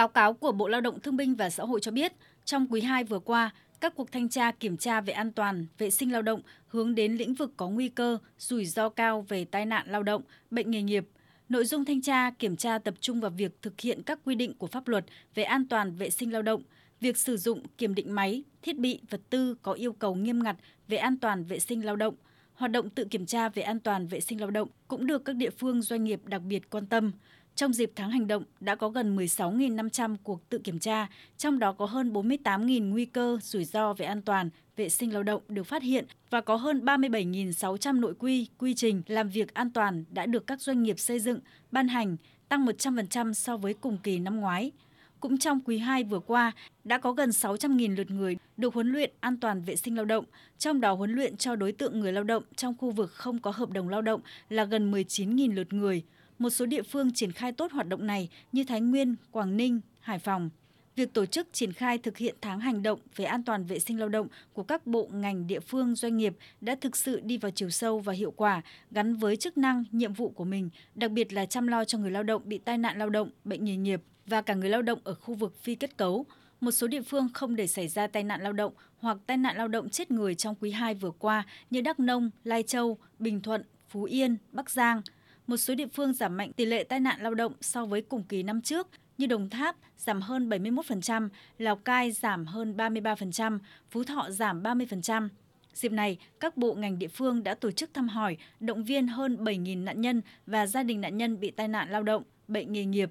Báo cáo của Bộ Lao động Thương binh và Xã hội cho biết, trong quý 2 vừa qua, các cuộc thanh tra kiểm tra về an toàn, vệ sinh lao động hướng đến lĩnh vực có nguy cơ, rủi ro cao về tai nạn lao động, bệnh nghề nghiệp. Nội dung thanh tra, kiểm tra tập trung vào việc thực hiện các quy định của pháp luật về an toàn vệ sinh lao động, việc sử dụng kiểm định máy, thiết bị, vật tư có yêu cầu nghiêm ngặt về an toàn vệ sinh lao động. Hoạt động tự kiểm tra về an toàn vệ sinh lao động cũng được các địa phương doanh nghiệp đặc biệt quan tâm. Trong dịp tháng hành động đã có gần 16.500 cuộc tự kiểm tra, trong đó có hơn 48.000 nguy cơ rủi ro về an toàn, vệ sinh lao động được phát hiện và có hơn 37.600 nội quy, quy trình làm việc an toàn đã được các doanh nghiệp xây dựng, ban hành, tăng 100% so với cùng kỳ năm ngoái. Cũng trong quý 2 vừa qua, đã có gần 600.000 lượt người được huấn luyện an toàn vệ sinh lao động, trong đó huấn luyện cho đối tượng người lao động trong khu vực không có hợp đồng lao động là gần 19.000 lượt người – một số địa phương triển khai tốt hoạt động này như Thái Nguyên, Quảng Ninh, Hải Phòng. Việc tổ chức triển khai thực hiện tháng hành động về an toàn vệ sinh lao động của các bộ ngành địa phương doanh nghiệp đã thực sự đi vào chiều sâu và hiệu quả, gắn với chức năng, nhiệm vụ của mình, đặc biệt là chăm lo cho người lao động bị tai nạn lao động, bệnh nghề nghiệp và cả người lao động ở khu vực phi kết cấu. Một số địa phương không để xảy ra tai nạn lao động hoặc tai nạn lao động chết người trong quý 2 vừa qua như Đắk Nông, Lai Châu, Bình Thuận, Phú Yên, Bắc Giang – một số địa phương giảm mạnh tỷ lệ tai nạn lao động so với cùng kỳ năm trước như Đồng Tháp giảm hơn 71%, Lào Cai giảm hơn 33%, Phú Thọ giảm 30%. Dịp này, các bộ ngành địa phương đã tổ chức thăm hỏi, động viên hơn 7.000 nạn nhân và gia đình nạn nhân bị tai nạn lao động, bệnh nghề nghiệp.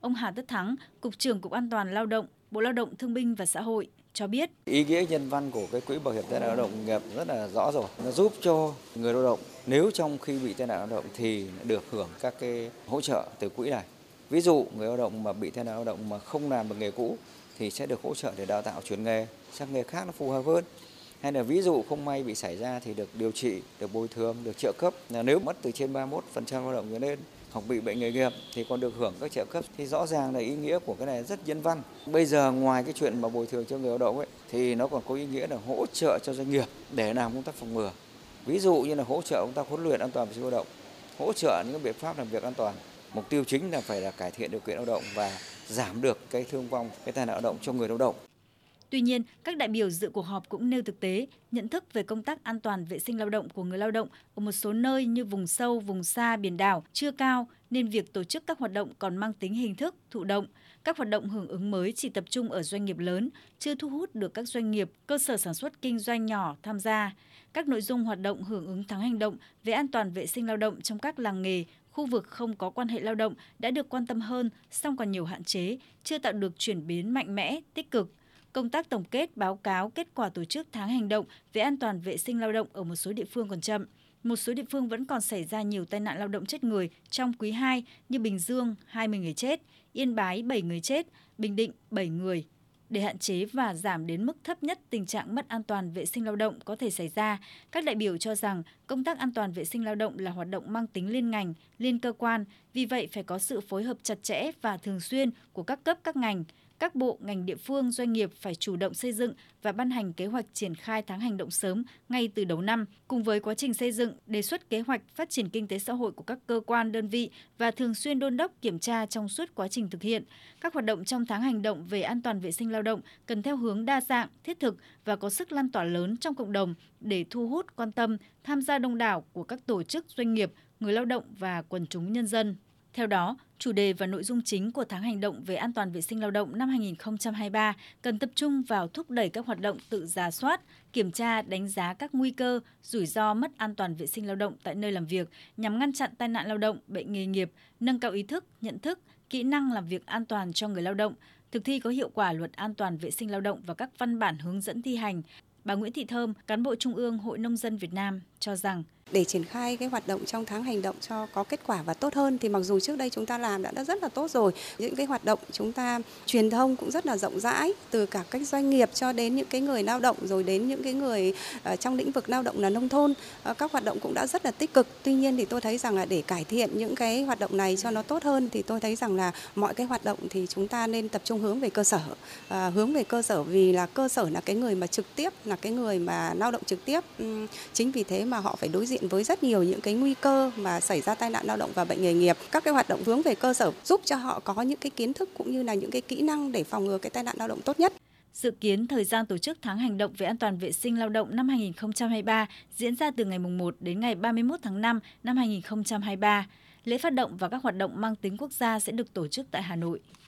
Ông Hà Tất Thắng, Cục trưởng Cục An toàn Lao động, Bộ Lao động Thương binh và Xã hội cho biết. Ý nghĩa nhân văn của cái quỹ bảo hiểm tai nạn lao động nghiệp rất là rõ rồi. Nó giúp cho người lao động nếu trong khi bị tai nạn lao động thì được hưởng các cái hỗ trợ từ quỹ này. Ví dụ người lao động mà bị tai nạn lao động mà không làm được nghề cũ thì sẽ được hỗ trợ để đào tạo chuyển nghề sang nghề khác nó phù hợp hơn hay là ví dụ không may bị xảy ra thì được điều trị, được bồi thường, được trợ cấp. Là nếu mất từ trên 31% lao động trở lên hoặc bị bệnh nghề nghiệp thì còn được hưởng các trợ cấp thì rõ ràng là ý nghĩa của cái này rất nhân văn. Bây giờ ngoài cái chuyện mà bồi thường cho người lao động ấy thì nó còn có ý nghĩa là hỗ trợ cho doanh nghiệp để làm công tác phòng ngừa. Ví dụ như là hỗ trợ công tác huấn luyện an toàn về lao động, hỗ trợ những cái biện pháp làm việc an toàn. Mục tiêu chính là phải là cải thiện điều kiện lao động và giảm được cái thương vong, cái tai nạn lao động cho người lao động. Tuy nhiên, các đại biểu dự cuộc họp cũng nêu thực tế, nhận thức về công tác an toàn vệ sinh lao động của người lao động ở một số nơi như vùng sâu, vùng xa, biển đảo chưa cao nên việc tổ chức các hoạt động còn mang tính hình thức, thụ động. Các hoạt động hưởng ứng mới chỉ tập trung ở doanh nghiệp lớn, chưa thu hút được các doanh nghiệp, cơ sở sản xuất kinh doanh nhỏ tham gia. Các nội dung hoạt động hưởng ứng tháng hành động về an toàn vệ sinh lao động trong các làng nghề, khu vực không có quan hệ lao động đã được quan tâm hơn, song còn nhiều hạn chế, chưa tạo được chuyển biến mạnh mẽ, tích cực công tác tổng kết báo cáo kết quả tổ chức tháng hành động về an toàn vệ sinh lao động ở một số địa phương còn chậm. Một số địa phương vẫn còn xảy ra nhiều tai nạn lao động chết người trong quý 2 như Bình Dương 20 người chết, Yên Bái 7 người chết, Bình Định 7 người. Để hạn chế và giảm đến mức thấp nhất tình trạng mất an toàn vệ sinh lao động có thể xảy ra, các đại biểu cho rằng công tác an toàn vệ sinh lao động là hoạt động mang tính liên ngành, liên cơ quan, vì vậy phải có sự phối hợp chặt chẽ và thường xuyên của các cấp các ngành, các bộ, ngành địa phương, doanh nghiệp phải chủ động xây dựng và ban hành kế hoạch triển khai tháng hành động sớm ngay từ đầu năm, cùng với quá trình xây dựng, đề xuất kế hoạch phát triển kinh tế xã hội của các cơ quan, đơn vị và thường xuyên đôn đốc kiểm tra trong suốt quá trình thực hiện. Các hoạt động trong tháng hành động về an toàn vệ sinh lao động cần theo hướng đa dạng, thiết thực và có sức lan tỏa lớn trong cộng đồng để thu hút quan tâm, tham gia đông đảo của các tổ chức, doanh nghiệp, người lao động và quần chúng nhân dân. Theo đó, chủ đề và nội dung chính của tháng hành động về an toàn vệ sinh lao động năm 2023 cần tập trung vào thúc đẩy các hoạt động tự giả soát, kiểm tra, đánh giá các nguy cơ, rủi ro mất an toàn vệ sinh lao động tại nơi làm việc nhằm ngăn chặn tai nạn lao động, bệnh nghề nghiệp, nâng cao ý thức, nhận thức, kỹ năng làm việc an toàn cho người lao động, thực thi có hiệu quả luật an toàn vệ sinh lao động và các văn bản hướng dẫn thi hành. Bà Nguyễn Thị Thơm, cán bộ Trung ương Hội Nông dân Việt Nam cho rằng để triển khai cái hoạt động trong tháng hành động cho có kết quả và tốt hơn thì mặc dù trước đây chúng ta làm đã, đã rất là tốt rồi những cái hoạt động chúng ta truyền thông cũng rất là rộng rãi từ cả các doanh nghiệp cho đến những cái người lao động rồi đến những cái người ờ, trong lĩnh vực lao động là nông thôn ờ, các hoạt động cũng đã rất là tích cực. Tuy nhiên thì tôi thấy rằng là để cải thiện những cái hoạt động này cho nó tốt hơn thì tôi thấy rằng là mọi cái hoạt động thì chúng ta nên tập trung hướng về cơ sở ờ, hướng về cơ sở vì là cơ sở là cái người mà trực tiếp là cái người mà lao động trực tiếp. Chính vì thế mà họ phải đối diện diện với rất nhiều những cái nguy cơ mà xảy ra tai nạn lao động và bệnh nghề nghiệp. Các cái hoạt động hướng về cơ sở giúp cho họ có những cái kiến thức cũng như là những cái kỹ năng để phòng ngừa cái tai nạn lao động tốt nhất. Dự kiến thời gian tổ chức tháng hành động về an toàn vệ sinh lao động năm 2023 diễn ra từ ngày 1 đến ngày 31 tháng 5 năm 2023. Lễ phát động và các hoạt động mang tính quốc gia sẽ được tổ chức tại Hà Nội.